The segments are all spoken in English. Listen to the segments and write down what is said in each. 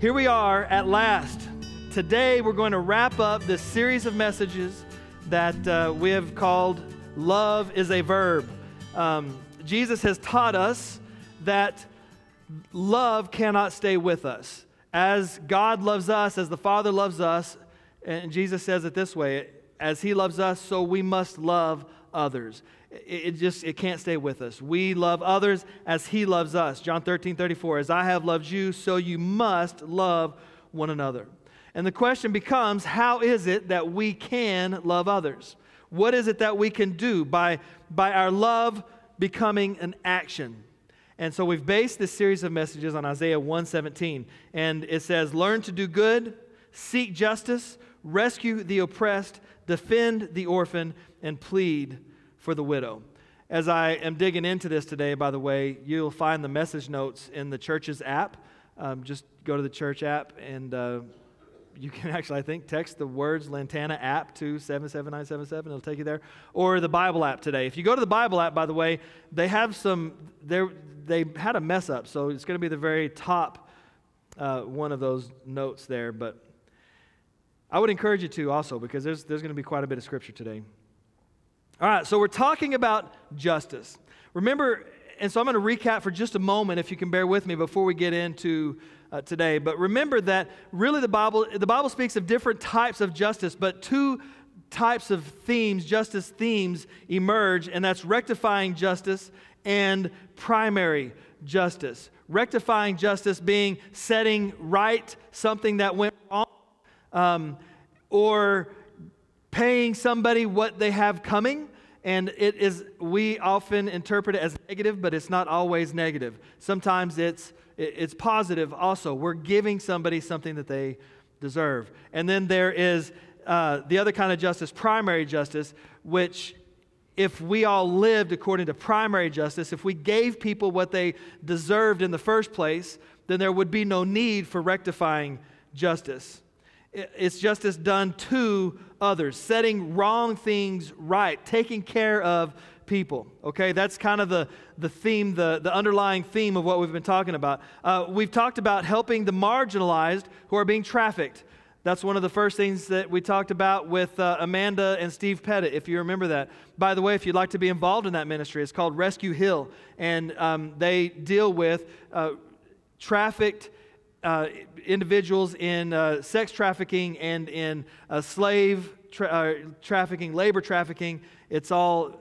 Here we are at last. Today, we're going to wrap up this series of messages that uh, we have called Love is a Verb. Um, Jesus has taught us that love cannot stay with us. As God loves us, as the Father loves us, and Jesus says it this way as He loves us, so we must love others. It, just it can't stay with us. We love others as He loves us. John 13, 34, as I have loved you, so you must love one another. And the question becomes how is it that we can love others? What is it that we can do by, by our love becoming an action? And so we've based this series of messages on Isaiah 117. And it says, Learn to do good, seek justice, rescue the oppressed, defend the orphan, and plead for the widow. As I am digging into this today, by the way, you'll find the message notes in the church's app. Um, just go to the church app and uh, you can actually, I think, text the words Lantana app to 77977. It'll take you there. Or the Bible app today. If you go to the Bible app, by the way, they have some, they they had a mess up. So it's going to be the very top uh, one of those notes there. But I would encourage you to also because there's, there's going to be quite a bit of scripture today. All right, so we're talking about justice. Remember, and so I'm going to recap for just a moment, if you can bear with me, before we get into uh, today. But remember that really the Bible, the Bible speaks of different types of justice, but two types of themes, justice themes, emerge, and that's rectifying justice and primary justice. Rectifying justice being setting right something that went wrong, um, or paying somebody what they have coming and it is we often interpret it as negative but it's not always negative. Sometimes it's it's positive also. We're giving somebody something that they deserve. And then there is uh, the other kind of justice primary justice which if we all lived according to primary justice if we gave people what they deserved in the first place then there would be no need for rectifying justice it's justice done to others, setting wrong things right, taking care of people. Okay, that's kind of the, the theme, the, the underlying theme of what we've been talking about. Uh, we've talked about helping the marginalized who are being trafficked. That's one of the first things that we talked about with uh, Amanda and Steve Pettit, if you remember that. By the way, if you'd like to be involved in that ministry, it's called Rescue Hill, and um, they deal with uh, trafficked uh, individuals in uh, sex trafficking and in uh, slave tra- uh, trafficking, labor trafficking. It's all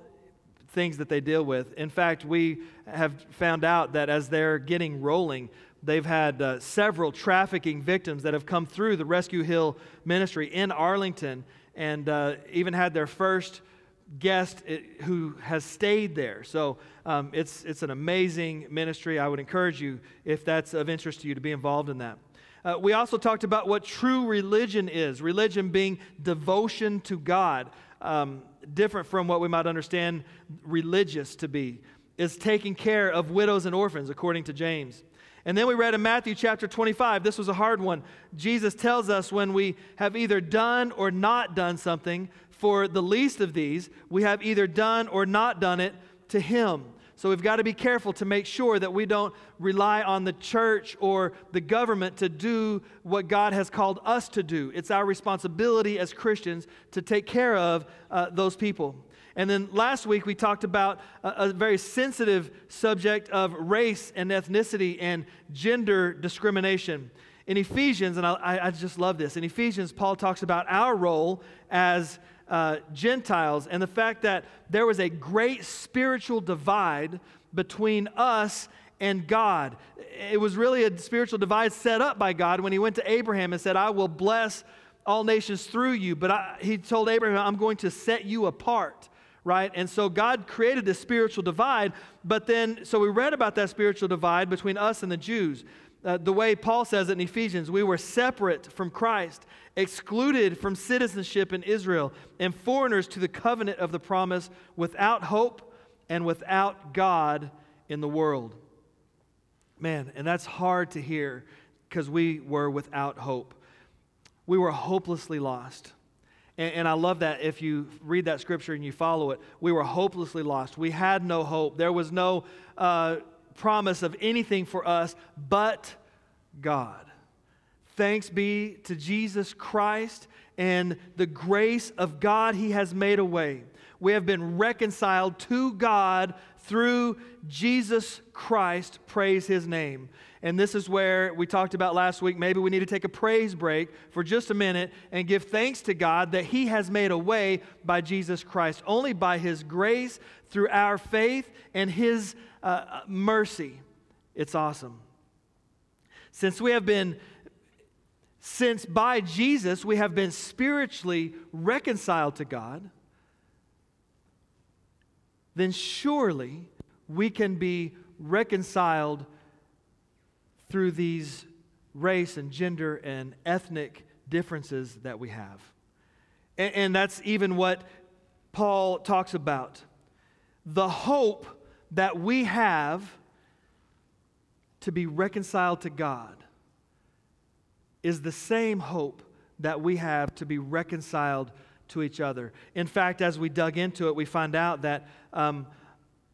things that they deal with. In fact, we have found out that as they're getting rolling, they've had uh, several trafficking victims that have come through the Rescue Hill ministry in Arlington and uh, even had their first guest eh, who has stayed there. So um, it's, it's an amazing ministry. I would encourage you, if that's of interest to you, to be involved in that. Uh, we also talked about what true religion is religion being devotion to God, um, different from what we might understand religious to be, is taking care of widows and orphans, according to James. And then we read in Matthew chapter 25, this was a hard one. Jesus tells us when we have either done or not done something, for the least of these, we have either done or not done it to Him. So we've got to be careful to make sure that we don't rely on the church or the government to do what God has called us to do. It's our responsibility as Christians to take care of uh, those people. And then last week we talked about a, a, very sensitive subject of race and ethnicity and gender discrimination. In Ephesians, and I, I just love this, in Ephesians, Paul talks about our role as uh, Gentiles and the fact that there was a great spiritual divide between us and God. It was really a spiritual divide set up by God when he went to Abraham and said, I will bless all nations through you. But I, he told Abraham, I'm going to set you apart right? And so God created this spiritual divide, but then, so we read about that spiritual divide between us and the Jews. Uh, the way Paul says it in Ephesians, we were separate from Christ, excluded from citizenship in Israel, and foreigners to the covenant of the promise, without hope and without God in the world. Man, and that's hard to hear because we were without hope. We were hopelessly lost. And, and, I love that if you read that scripture and you follow it. We were hopelessly lost. We had no hope. There was no uh, promise of anything for us but God. Thanks be to Jesus Christ and the grace of God, He has made a way. We have been reconciled to God through Jesus Christ. Praise His name. And this is where we talked about last week. Maybe we need to take a praise break for just a minute and give thanks to God that He has made a way by Jesus Christ. Only by His grace, through our faith, and His uh, mercy. It's awesome. Since we have been since by Jesus we have been spiritually reconciled to God, then surely we can be reconciled through these race and gender and ethnic differences that we have. And, and that's even what Paul talks about. The hope that we have to be reconciled to God is the same hope that we have to be reconciled to each other. In fact, as we dug into it, we find out that um,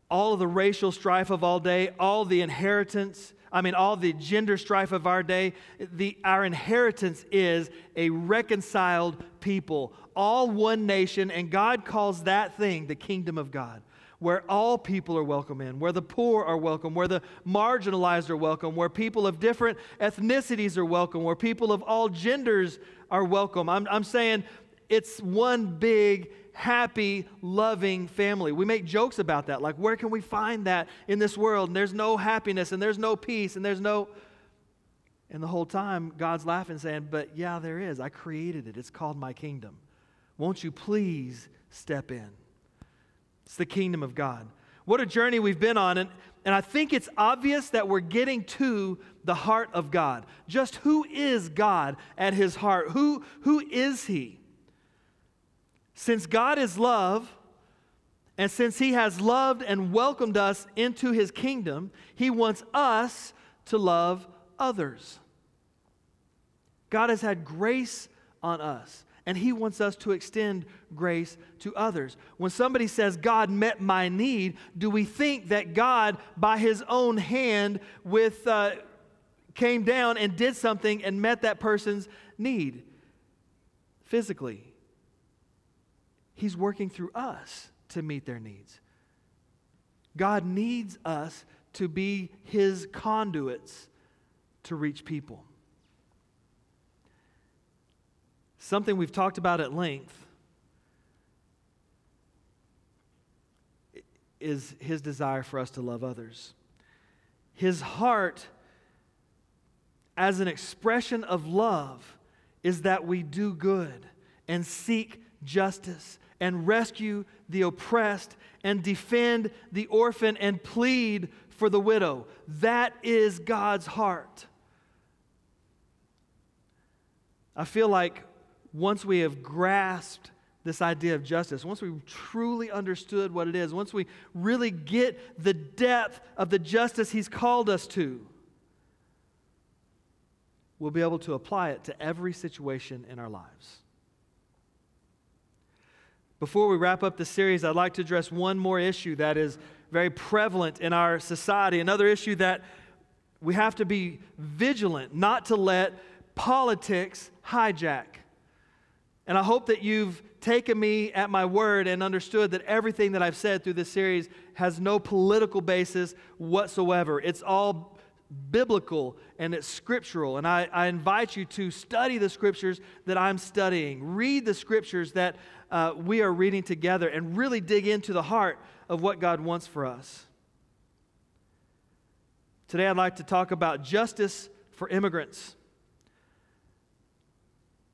all of the racial strife of all day, all the inheritance, I mean, all the gender strife of our day, the, our inheritance is a reconciled people, all one nation, and God calls that thing the kingdom of God where all people are welcome in, where the poor are welcome, where the marginalized are welcome, where people of different ethnicities are welcome, where people of all genders are welcome. I'm, I'm saying it's one big, happy, loving family. We make jokes about that. Like, where can we find that in this world? And there's no happiness, and there's no peace, and there's no. And the whole time, God's laughing, saying, But yeah, there is. I created it. It's called my kingdom. Won't you please step in? It's the kingdom of God. What a journey we've been on. And, and I think it's obvious that we're getting to the heart of God. Just who is God at his heart? Who, who is he? Since God is love, and since he has loved and welcomed us into his kingdom, he wants us to love others. God has had grace on us and He wants us to extend grace to others. When somebody says, God met my need, do we think that God, by His own hand, with, uh, came down and did something and met that person's need physically? He's working through us to meet their needs. God needs us to be His conduits to reach people. Something we've talked about at length is his desire for us to love others. His heart, as an expression of love, is that we do good and seek justice and rescue the oppressed and defend the orphan and plead for the widow. That is God's heart. I feel like once we have grasped this idea of justice, once we truly understood what it is, once we really get the depth of the justice He's called us to, we'll be able to apply it to every situation in our lives. Before we wrap up the series, I'd like to address one more issue that is very prevalent in our society, another issue that we have to be vigilant not to let politics hijack. And I hope that you've taken me at my word and understood that everything that I've said through this series has no political basis whatsoever. It's all biblical and it's scriptural. And I, I invite you to study the scriptures that I'm studying, read the scriptures that uh, we are reading together, and really dig into the heart of what God wants for us. Today, I'd like to talk about justice for immigrants.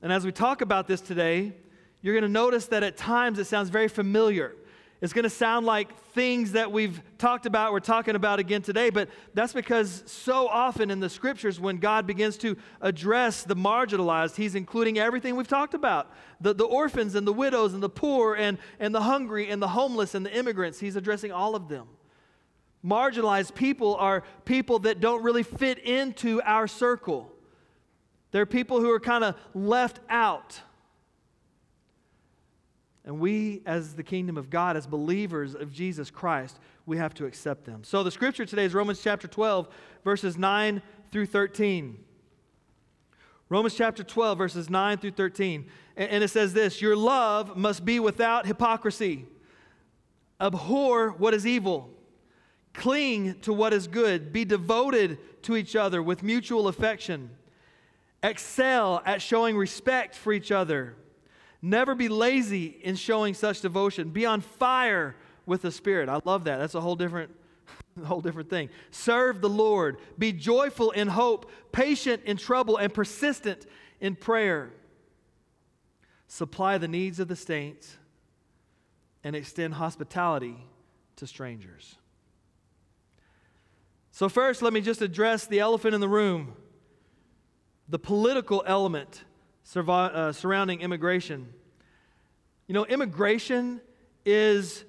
And as we talk about this today, you're going to notice that at times it sounds very familiar. It's going to sound like things that we've talked about, we're talking about again today, but that's because so often in the scriptures, when God begins to address the marginalized, He's including everything we've talked about the, the orphans and the widows and the poor and, and the hungry and the homeless and the immigrants. He's addressing all of them. Marginalized people are people that don't really fit into our circle. they're people who are kind of left out. And we, as the kingdom of God, as believers of Jesus Christ, we have to accept them. So the scripture today is Romans chapter 12, verses 9 through 13. Romans chapter 12, verses 9 through 13. And it says this Your love must be without hypocrisy. Abhor what is evil. Cling to what is good. Be devoted to each other with mutual affection. Excel at showing respect for each other. Never be lazy in showing such devotion. Be on fire with the Spirit. I love that. That's a whole different whole different thing. Serve the Lord. Be joyful in hope, patient in trouble, and persistent in prayer. Supply the needs of the saints and extend hospitality to strangers. So, first, let me just address the elephant in the room the political element uh, surrounding immigration. You know, immigration is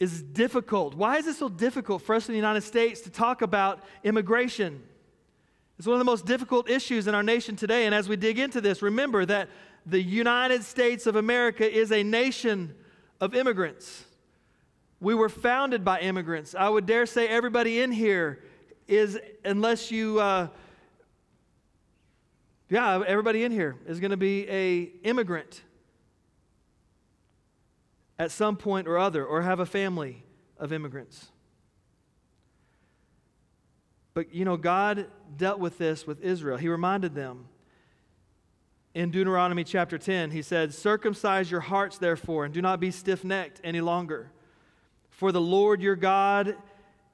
is difficult. Why is it so difficult for us in the United States to talk about immigration? It's one of the most difficult issues in our nation today. And as we dig into this, remember that the United States of America is a nation of immigrants. We were founded by immigrants. I would dare say everybody in here is, unless you, uh, yeah, everybody in here is going to be a immigrant at some point or other or have a family of immigrants. But you know, God dealt with this with Israel. He reminded them in Deuteronomy chapter 10, he said, Circumcise your hearts, therefore, and do not be stiff necked any longer. For the Lord your God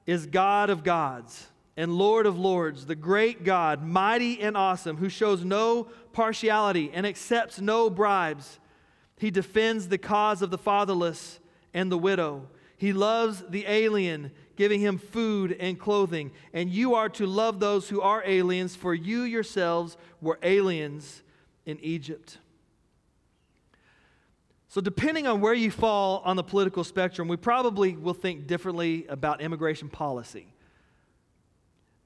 is God of gods and Lord of lords, the great God, mighty and awesome, who shows no partiality and accepts no bribes. He defends the cause of the fatherless and the widow. He loves the alien, giving him food and clothing. And you are to love those who are aliens, for you yourselves were aliens in Egypt. So, depending on where you fall on the political spectrum, we probably will think differently about immigration policy.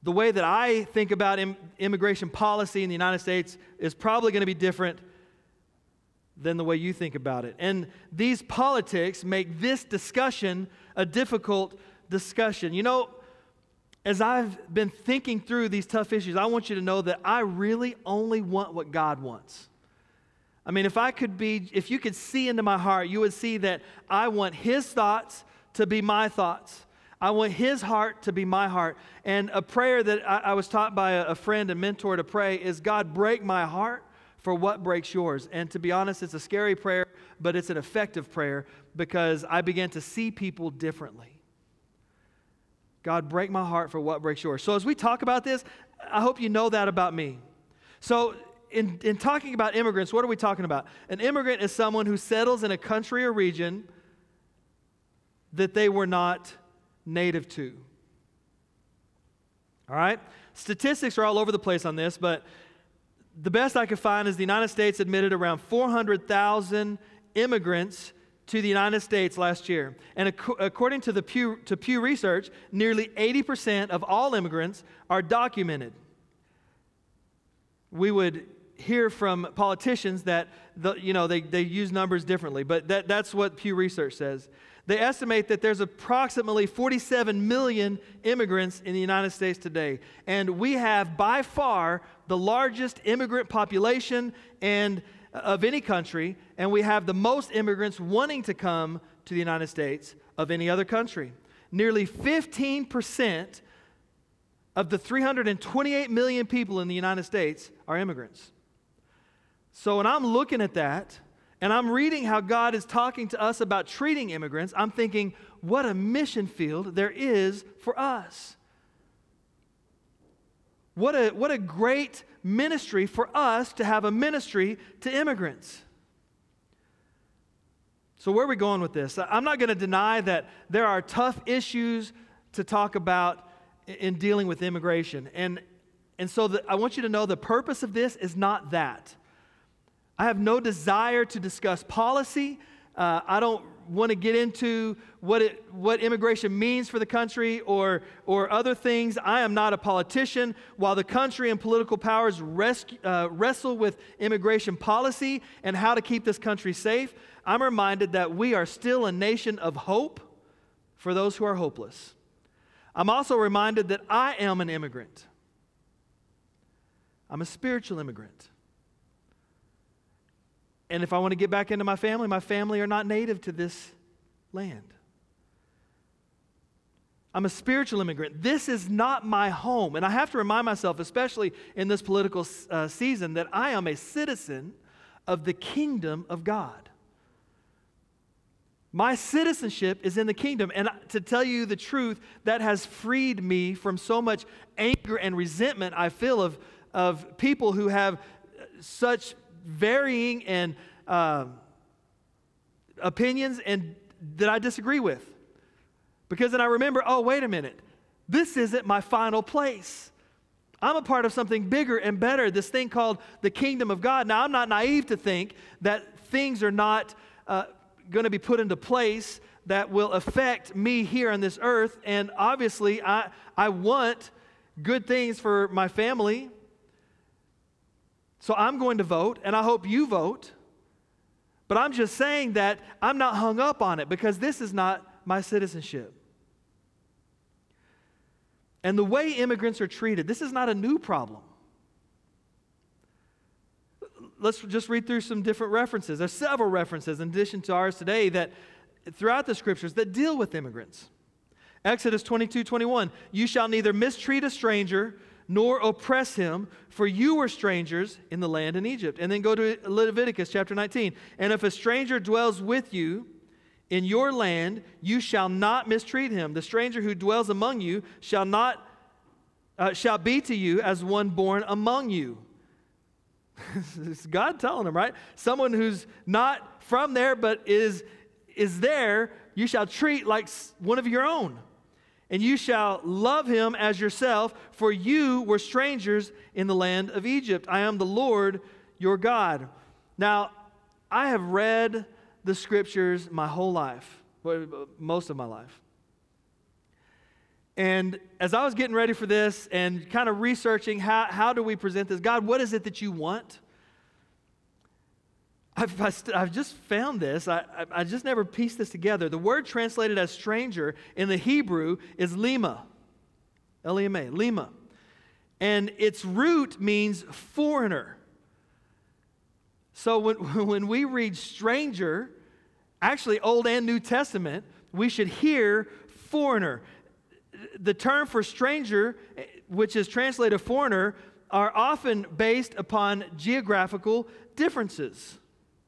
The way that I think about Im- immigration policy in the United States is probably going to be different than the way you think about it. And these politics make this discussion a difficult discussion. You know, as I've been thinking through these tough issues, I want you to know that I really only want what God wants. I mean, if I could be, if you could see into my heart, you would see that I want His thoughts to be my thoughts. I want His heart to be my heart. And a prayer that I, I was taught by a, a friend and mentor to pray is God, break my heart for what breaks yours. And to be honest, it's a scary prayer, but it's an effective prayer because I began to see people differently. God, break my heart for what breaks yours. So as we talk about this, I hope you know that about me. So, in, in talking about immigrants, what are we talking about? An immigrant is someone who settles in a country or region that they were not native to. All right? Statistics are all over the place on this, but the best I could find is the United States admitted around 400,000 immigrants to the United States last year. And ac- according to, the Pew, to Pew Research, nearly 80% of all immigrants are documented. We would hear from politicians that the, you know, they, they use numbers differently, but that, that's what Pew Research says. They estimate that there's approximately 47 million immigrants in the United States today. And we have by far the largest immigrant population and uh, of any country, and we have the most immigrants wanting to come to the United States of any other country. Nearly 15% of the 328 million people in the United States are immigrants. So when I'm looking at that, and I'm reading how God is talking to us about treating immigrants, I'm thinking, what a mission field there is for us. What a, what a great ministry for us to have a ministry to immigrants. So, where are we going with this? I'm not going to deny that there are tough issues to talk about in dealing with immigration. And, and so, the, I want you to know the purpose of this is not that. I have no desire to discuss policy. Uh, I don't want to get into what, it, what immigration means for the country or, or other things. I am not a politician. While the country and political powers uh, wrestle with immigration policy and how to keep this country safe, I'm reminded that we are still a nation of hope for those who are hopeless. I'm also reminded that I am an immigrant. I'm a spiritual immigrant. And if I want to get back into my family, my family are not native to this land. I'm a spiritual immigrant. This is not my home. And I have to remind myself, especially in this political uh, season, that I am a citizen of the kingdom of God. My citizenship is in the kingdom. And to tell you the truth, that has freed me from so much anger and resentment I feel of, of people who have such varying and uh, opinions and that I disagree with. Because then I remember, oh, wait a minute, this isn't my final place. I'm a part of something bigger and better, this thing called the kingdom of God. Now, I'm not naive to think that things are not uh, going to be put into place that will affect me here on this earth. And obviously, I, I want good things for my family. So I'm going to vote, and I hope you vote. But I'm just saying that I'm not hung up on it because this is not my citizenship. And the way immigrants are treated, this is not a new problem. Let's just read through some different references. There's several references in addition to ours today that throughout the scriptures that deal with immigrants. Exodus 22 21, you shall neither mistreat a stranger nor oppress him, for you were strangers in the land in Egypt. And then go to Leviticus chapter 19. And if a stranger dwells with you in your land, you shall not mistreat him. The stranger who dwells among you shall not uh, shall be to you as one born among you. it's God telling them, right? Someone who's not from there but is is there, you shall treat like one of your own and you shall love him as yourself, for you were strangers in the land of Egypt. I am the Lord your God. Now, I have read the scriptures my whole life, most of my life. And as I was getting ready for this and kind of researching how, how do we present this, God, what is it that you want? I've, I've just found this. I, I just never pieced this together. The word translated as stranger in the Hebrew is lima, L E M A, lima. And its root means foreigner. So when, when we read stranger, actually, Old and New Testament, we should hear foreigner. The term for stranger, which is translated foreigner, are often based upon geographical differences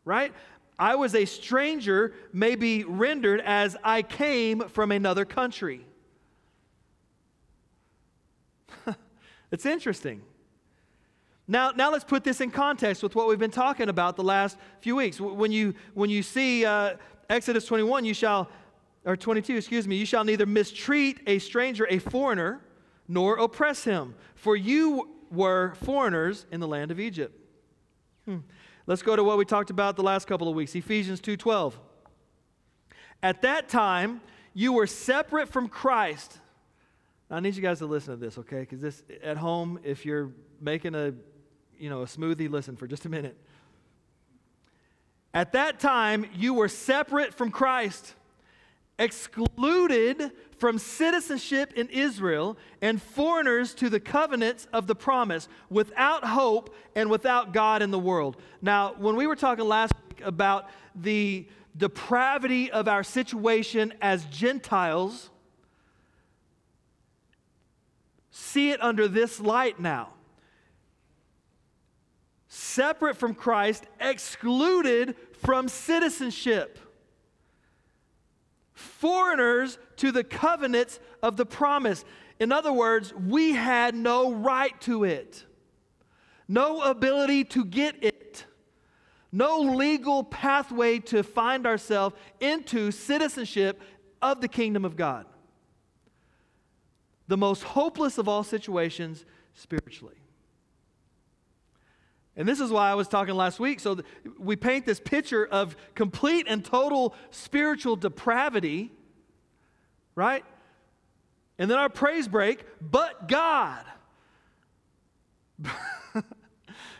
right? I was a stranger, may be rendered as I came from another country. it's interesting. Now, now let's put this in context with what we've been talking about the last few weeks. When you, when you see uh, Exodus 21, you shall, or 22, excuse me, you shall neither mistreat a stranger, a foreigner, nor oppress him, for you were foreigners in the land of Egypt. Hmm. Let's go to what we talked about the last couple of weeks, Ephesians 2:12. At that time, you were separate from Christ. Now, I need you guys to listen to this, okay? Because this at home, if you're making a you know a smoothie, listen for just a minute. At that time, you were separate from Christ, excluded from citizenship in Israel and foreigners to the covenants of the promise, without hope and without God in the world. Now, when we were talking last week about the depravity of our situation as Gentiles, see it under this light now. Separate from Christ, excluded from citizenship foreigners to the covenants of the promise. In other words, we had no right to it, no ability to get it, no legal pathway to find ourselves into citizenship of the kingdom of God. The most hopeless of all situations spiritually. And this is why I was talking last week. So we paint this picture of complete and total spiritual depravity, right? And then our praise break, but God.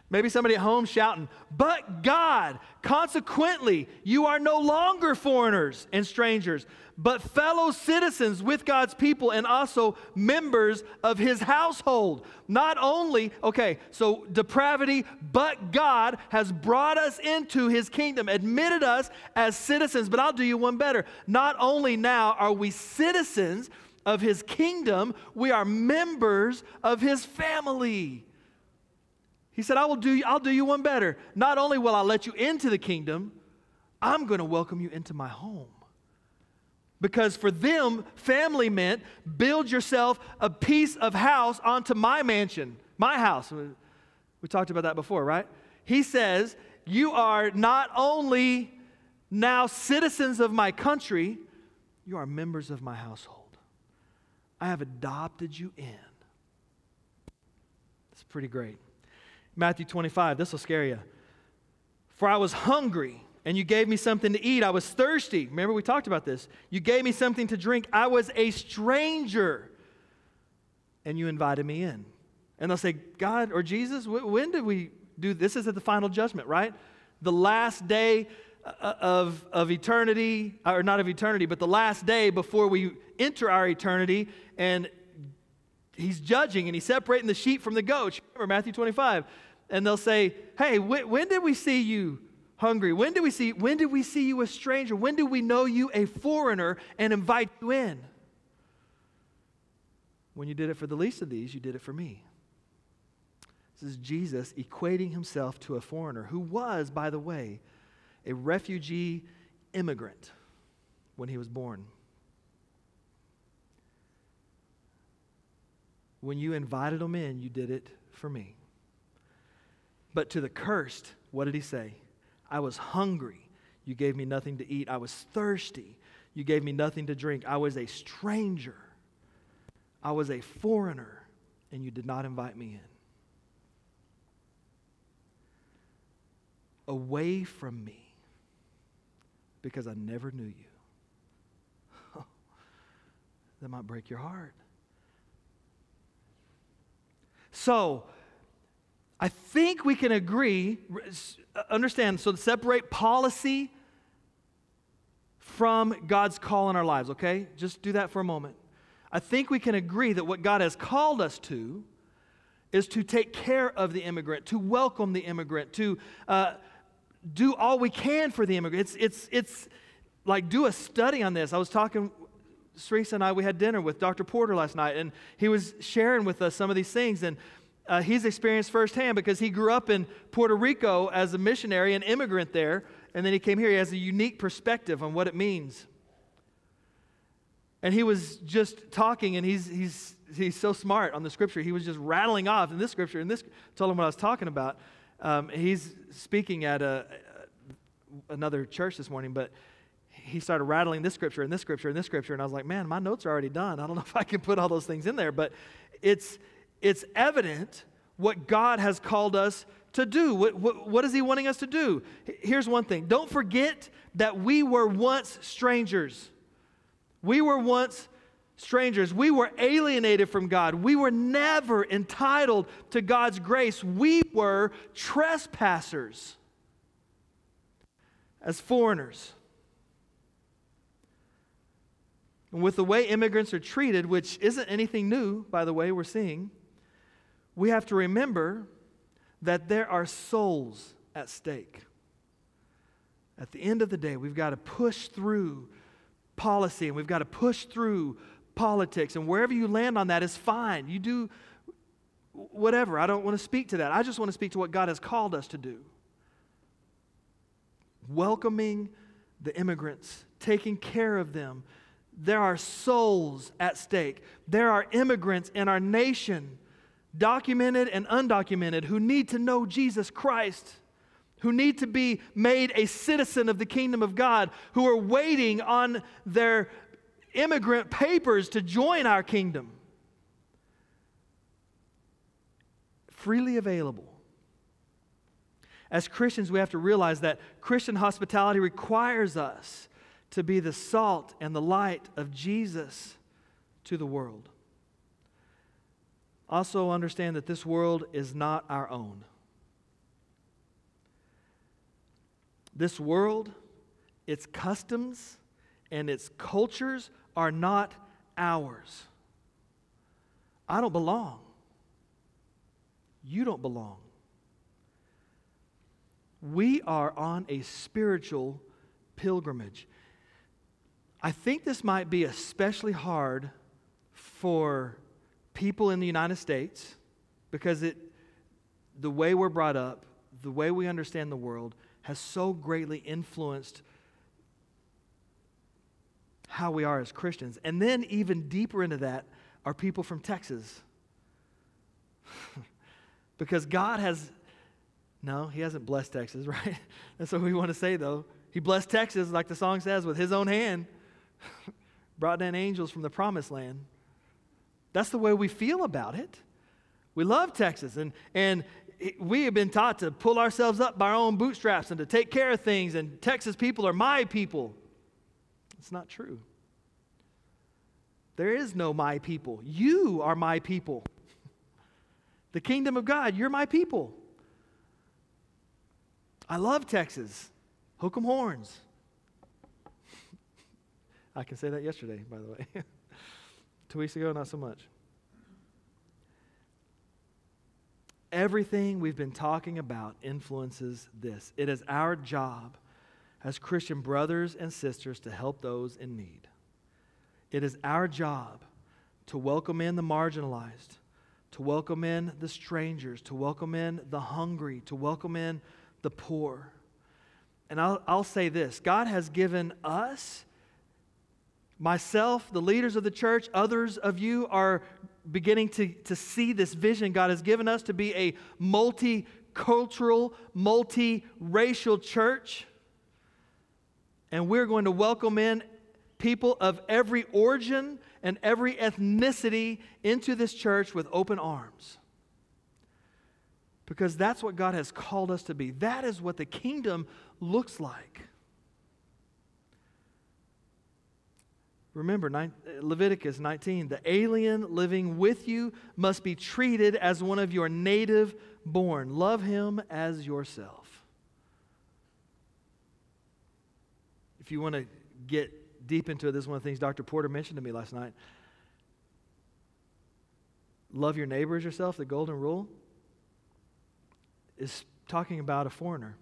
Maybe somebody at home shouting, But God, consequently, you are no longer foreigners and strangers, but fellow citizens with God's people and also members of his household. Not only, okay, so depravity, but God has brought us into his kingdom, admitted us as citizens. But I'll do you one better. Not only now are we citizens of his kingdom, we are members of his family. He said, I will do, I'll do you one better. Not only will I let you into the kingdom, I'm going to welcome you into my home. Because for them, family meant build yourself a piece of house onto my mansion, my house. We talked about that before, right? He says, You are not only now citizens of my country, you are members of my household. I have adopted you in. It's pretty great. Matthew 25, this will scare you. For I was hungry, and you gave me something to eat. I was thirsty. Remember, we talked about this. You gave me something to drink. I was a stranger, and you invited me in. And they'll say, God or Jesus, when did we do this? Is at the final judgment, right? The last day uh, of, of eternity, or not of eternity, but the last day before we enter our eternity, and he's judging and he's separating the sheep from the goats. Remember Matthew 25 and they'll say, Hey, wh- when did we see you hungry? When did we see when did we see you a stranger? When did we know you a foreigner and invite you in? When you did it for the least of these, you did it for me. This is Jesus equating himself to a foreigner who was, by the way, a refugee immigrant when he was born. When you invited him in, you did it for me. But to the cursed, what did he say? I was hungry. You gave me nothing to eat. I was thirsty. You gave me nothing to drink. I was a stranger. I was a foreigner, and you did not invite me in. Away from me because I never knew you. that might break your heart. So, I think we can agree, understand, so to separate policy from God's call in our lives, okay? Just do that for a moment. I think we can agree that what God has called us to is to take care of the immigrant, to welcome the immigrant, to uh, do all we can for the immigrant. It's, it's, it's like do a study on this. I was talking, Teresa and I, we had dinner with Dr. Porter last night, and he was sharing with us some of these things. And uh, he's experienced firsthand because he grew up in Puerto Rico as a missionary, an immigrant there, and then he came here. He has a unique perspective on what it means. And he was just talking, and he's, he's, he's so smart on the scripture. He was just rattling off in this scripture, and this told him what I was talking about. Um, he's speaking at a, another church this morning, but he started rattling this scripture and this scripture and this scripture, and I was like, man, my notes are already done. I don't know if I can put all those things in there, but it's it's evident what God has called us to do. What, what, what is He wanting us to do? Here's one thing don't forget that we were once strangers. We were once strangers. We were alienated from God. We were never entitled to God's grace. We were trespassers as foreigners. And with the way immigrants are treated, which isn't anything new, by the way, we're seeing, we have to remember that there are souls at stake. At the end of the day, we've got to push through policy and we've got to push through politics. And wherever you land on that is fine. You do whatever. I don't want to speak to that. I just want to speak to what God has called us to do. Welcoming the immigrants, taking care of them. There are souls at stake. There are immigrants in our nation documented and undocumented, who need to know Jesus Christ, who need to be made a citizen of the kingdom of God, who are waiting on their immigrant papers to join our kingdom. Freely available. As Christians, we have to realize that Christian hospitality requires us to be the salt and the light of Jesus to the world. Also, understand that this world is not our own. This world, its customs, and its cultures are not ours. I don't belong. You don't belong. We are on a spiritual pilgrimage. I think this might be especially hard for people in the United States because it, the way we're brought up, the way we understand the world, has so greatly influenced how we are as Christians. And then, even deeper into that, are people from Texas. because God has, no, He hasn't blessed Texas, right? That's what we want to say, though. He blessed Texas, like the song says, with His own hand, brought down angels from the promised land. That's the way we feel about it. We love Texas, and, and we have been taught to pull ourselves up by our own bootstraps and to take care of things, and Texas people are my people. It's not true. There is no my people. You are my people. The kingdom of God, you're my people. I love Texas. Hook 'em horns. I can say that yesterday, by the way. Two weeks ago, not so much. Everything we've been talking about influences this. It is our job as Christian brothers and sisters to help those in need. It is our job to welcome in the marginalized, to welcome in the strangers, to welcome in the hungry, to welcome in the poor. And I'll, I'll say this God has given us Myself, the leaders of the church, others of you are beginning to, to see this vision God has given us to be a multicultural, multi-racial church. And we're going to welcome in people of every origin and every ethnicity into this church with open arms. Because that's what God has called us to be. That is what the kingdom looks like. Remember, Leviticus 19 the alien living with you must be treated as one of your native born. Love him as yourself. If you want to get deep into it, this is one of the things Dr. Porter mentioned to me last night. Love your neighbor as yourself, the golden rule, is talking about a foreigner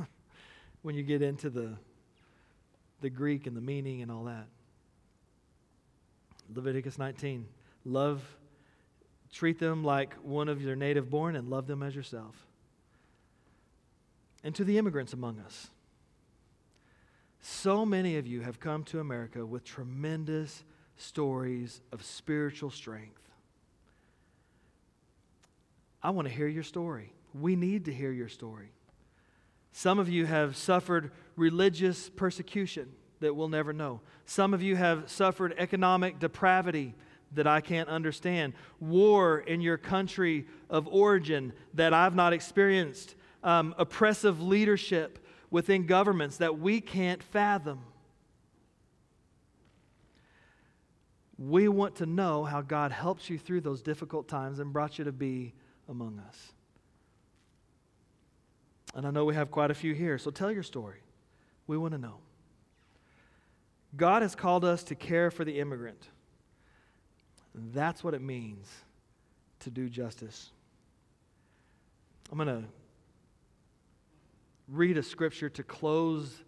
when you get into the, the Greek and the meaning and all that. Leviticus 19. Love, treat them like one of your native born and love them as yourself. And to the immigrants among us. So many of you have come to America with tremendous stories of spiritual strength. I want to hear your story. We need to hear your story. Some of you have suffered religious persecution that we'll never know. Some of you have suffered economic depravity that I can't understand, war in your country of origin that I've not experienced, um, oppressive leadership within governments that we can't fathom. We want to know how God helps you through those difficult times and brought you to be among us. And I know we have quite a few here, so tell your story. We want to know. God has called us to care for the immigrant. That's what it means to do justice. I'm going to read a scripture to close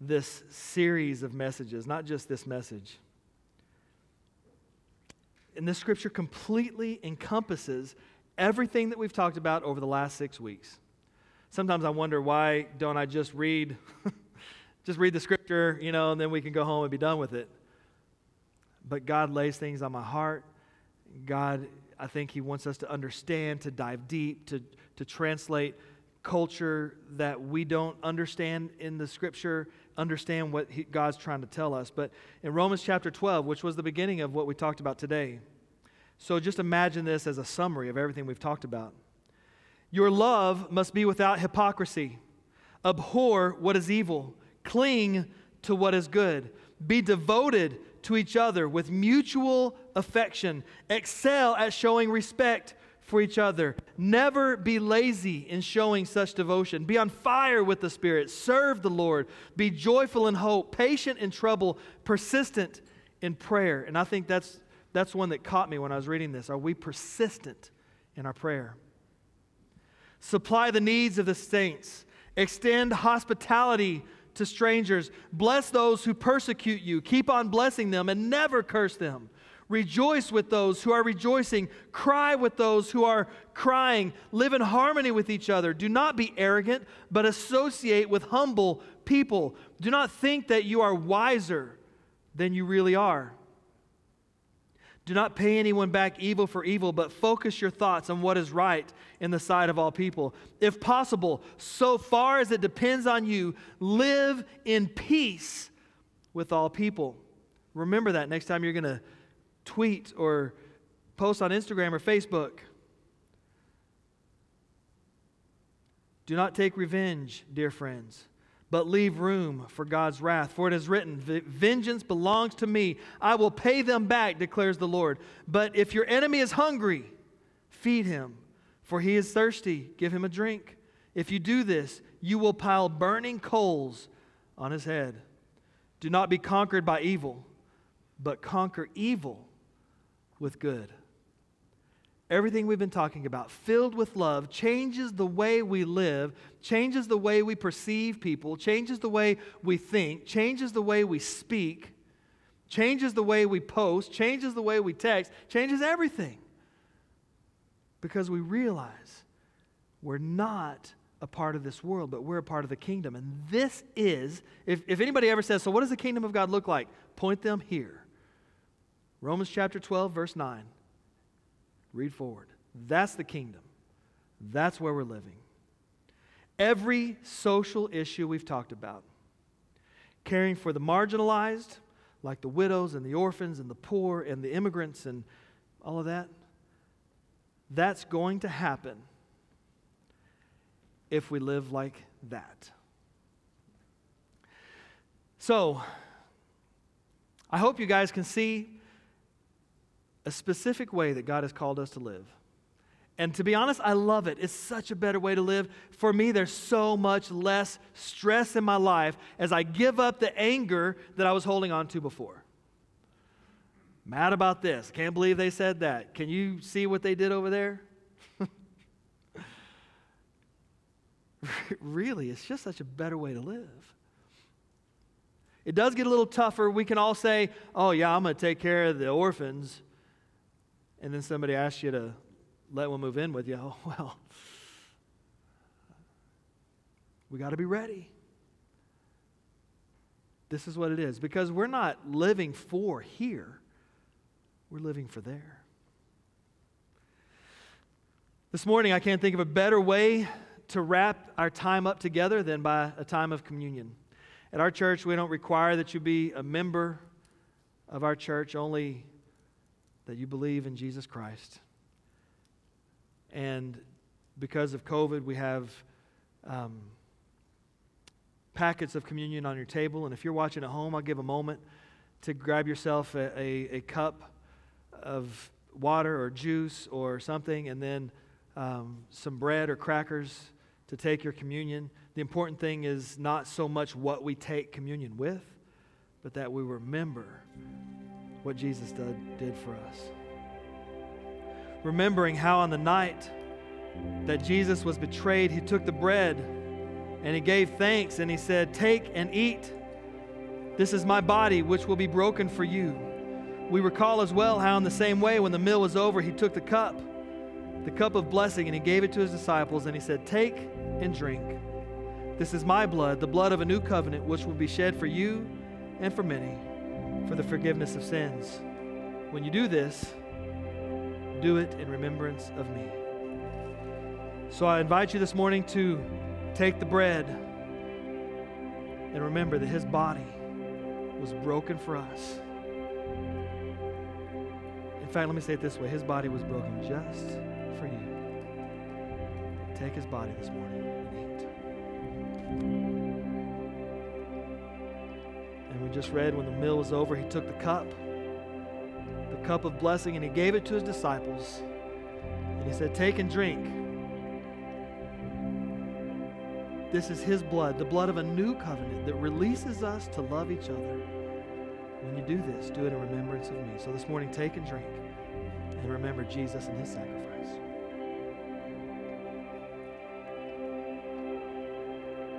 this series of messages, not just this message. And this scripture completely encompasses everything that we've talked about over the last six weeks. Sometimes I wonder why don't I just read just read the scripture, you know, and then we can go home and be done with it. But God lays things on my heart. God, I think He wants us to understand, to dive deep, to, to translate culture that we don't understand in the scripture, understand what he, God's trying to tell us. But in Romans chapter 12, which was the beginning of what we talked about today, so just imagine this as a summary of everything we've talked about. Your love must be without hypocrisy. Abhor what is evil Cling to what is good. Be devoted to each other with mutual affection. Excel at showing respect for each other. Never be lazy in showing such devotion. Be on fire with the Spirit. Serve the Lord. Be joyful in hope, patient in trouble, persistent in prayer. And I think that's, that's one that caught me when I was reading this. Are we persistent in our prayer? Supply the needs of the saints. Extend hospitality to strangers. Bless those who persecute you. Keep on blessing them and never curse them. Rejoice with those who are rejoicing. Cry with those who are crying. Live in harmony with each other. Do not be arrogant, but associate with humble people. Do not think that you are wiser than you really are. Do not pay anyone back evil for evil, but focus your thoughts on what is right in the sight of all people. If possible, so far as it depends on you, live in peace with all people. Remember that next time you're going to tweet or post on Instagram or Facebook. Do not take revenge, dear friends, but leave room for God's wrath. For it is written, Vengeance belongs to me. I will pay them back, declares the Lord. But if your enemy is hungry, feed him. For he is thirsty, give him a drink. If you do this, you will pile burning coals on his head. Do not be conquered by evil, but conquer evil with good. Everything we've been talking about, filled with love, changes the way we live, changes the way we perceive people, changes the way we think, changes the way we speak, changes the way we post, changes the way we text, changes everything. Because we realize we're not a part of this world, but we're a part of the kingdom. And this is, if, if anybody ever says, So what does the kingdom of God look like? Point them here. Romans chapter 12, verse 9. Read forward. That's the kingdom. That's where we're living. Every social issue we've talked about, caring for the marginalized, like the widows and the orphans and the poor and the immigrants and all of that, that's going to happen if we live like that. So, I hope you guys can see a specific way that God has called us to live. And to be honest, I love it. It's such a better way to live. For me, there's so much less stress in my life as I give up the anger that I was holding on to before. Mad about this. Can't believe they said that. Can you see what they did over there? really, it's just such a better way to live. It does get a little tougher. We can all say, oh, yeah, I'm going to take care of the orphans and then somebody asks you to let one move in with you, oh, well, we got to be ready. This is what it is. Because we're not living for here, we're living for there. This morning, I can't think of a better way to wrap our time up together than by a time of communion. At our church, we don't require that you be a member of our church, only that you believe in Jesus Christ. And because of COVID, we have um, packets of communion on your table. And if you're watching at home, I'll give a moment to grab yourself a, a, a cup of water or juice or something, and then um, some bread or crackers to take your communion. The important thing is not so much what we take communion with, but that we remember what Jesus did, did for us. Remembering how on the night that Jesus was betrayed, he took the bread and he gave thanks and he said, Take and eat. This is my body, which will be broken for you. We recall as well how, in the same way, when the meal was over, he took the cup, the cup of blessing, and he gave it to his disciples and he said, Take and drink. This is my blood, the blood of a new covenant, which will be shed for you and for many for the forgiveness of sins. When you do this, do it in remembrance of me. So I invite you this morning to take the bread and remember that his body was broken for us. In fact, let me say it this way his body was broken just for you. Take his body this morning just read, when the meal was over, he took the cup, the cup of blessing, and he gave it to his disciples. And He said, Take and drink. This is His blood, the blood of a new covenant that releases us to love each other. When you do this, do it in remembrance of me. So this morning, take and drink and remember Jesus and His sacrifice.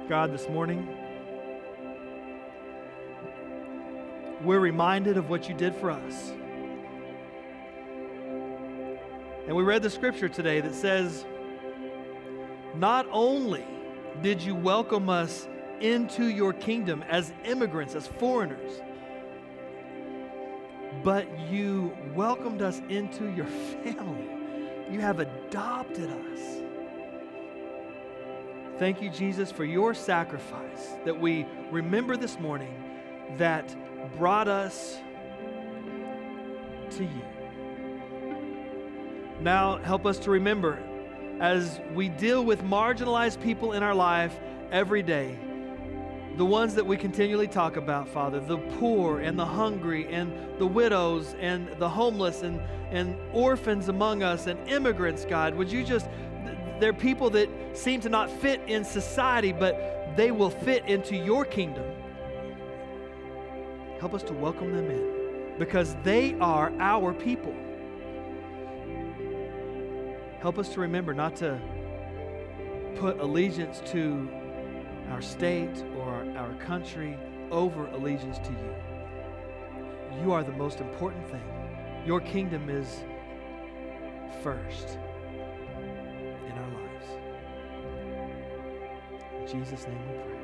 God, this morning, we're reminded of what you did for us. And we read the scripture today that says, not only did you welcome us into your kingdom as immigrants, as foreigners, but you welcomed us into your family. You have adopted us. Thank you, Jesus, for your sacrifice that we remember this morning that brought us to you. Now, help us to remember as we deal with marginalized people in our life every day, the ones that we continually talk about, Father, the poor and the hungry and the widows and the homeless and, and orphans among us and immigrants, God, would you just, they're people that seem to not fit in society, but they will fit into your kingdom. Help us to welcome them in because they are our people. Help us to remember not to put allegiance to our state or our, country over allegiance to you. You are the most important thing. Your kingdom is first in our lives. In Jesus' name we pray.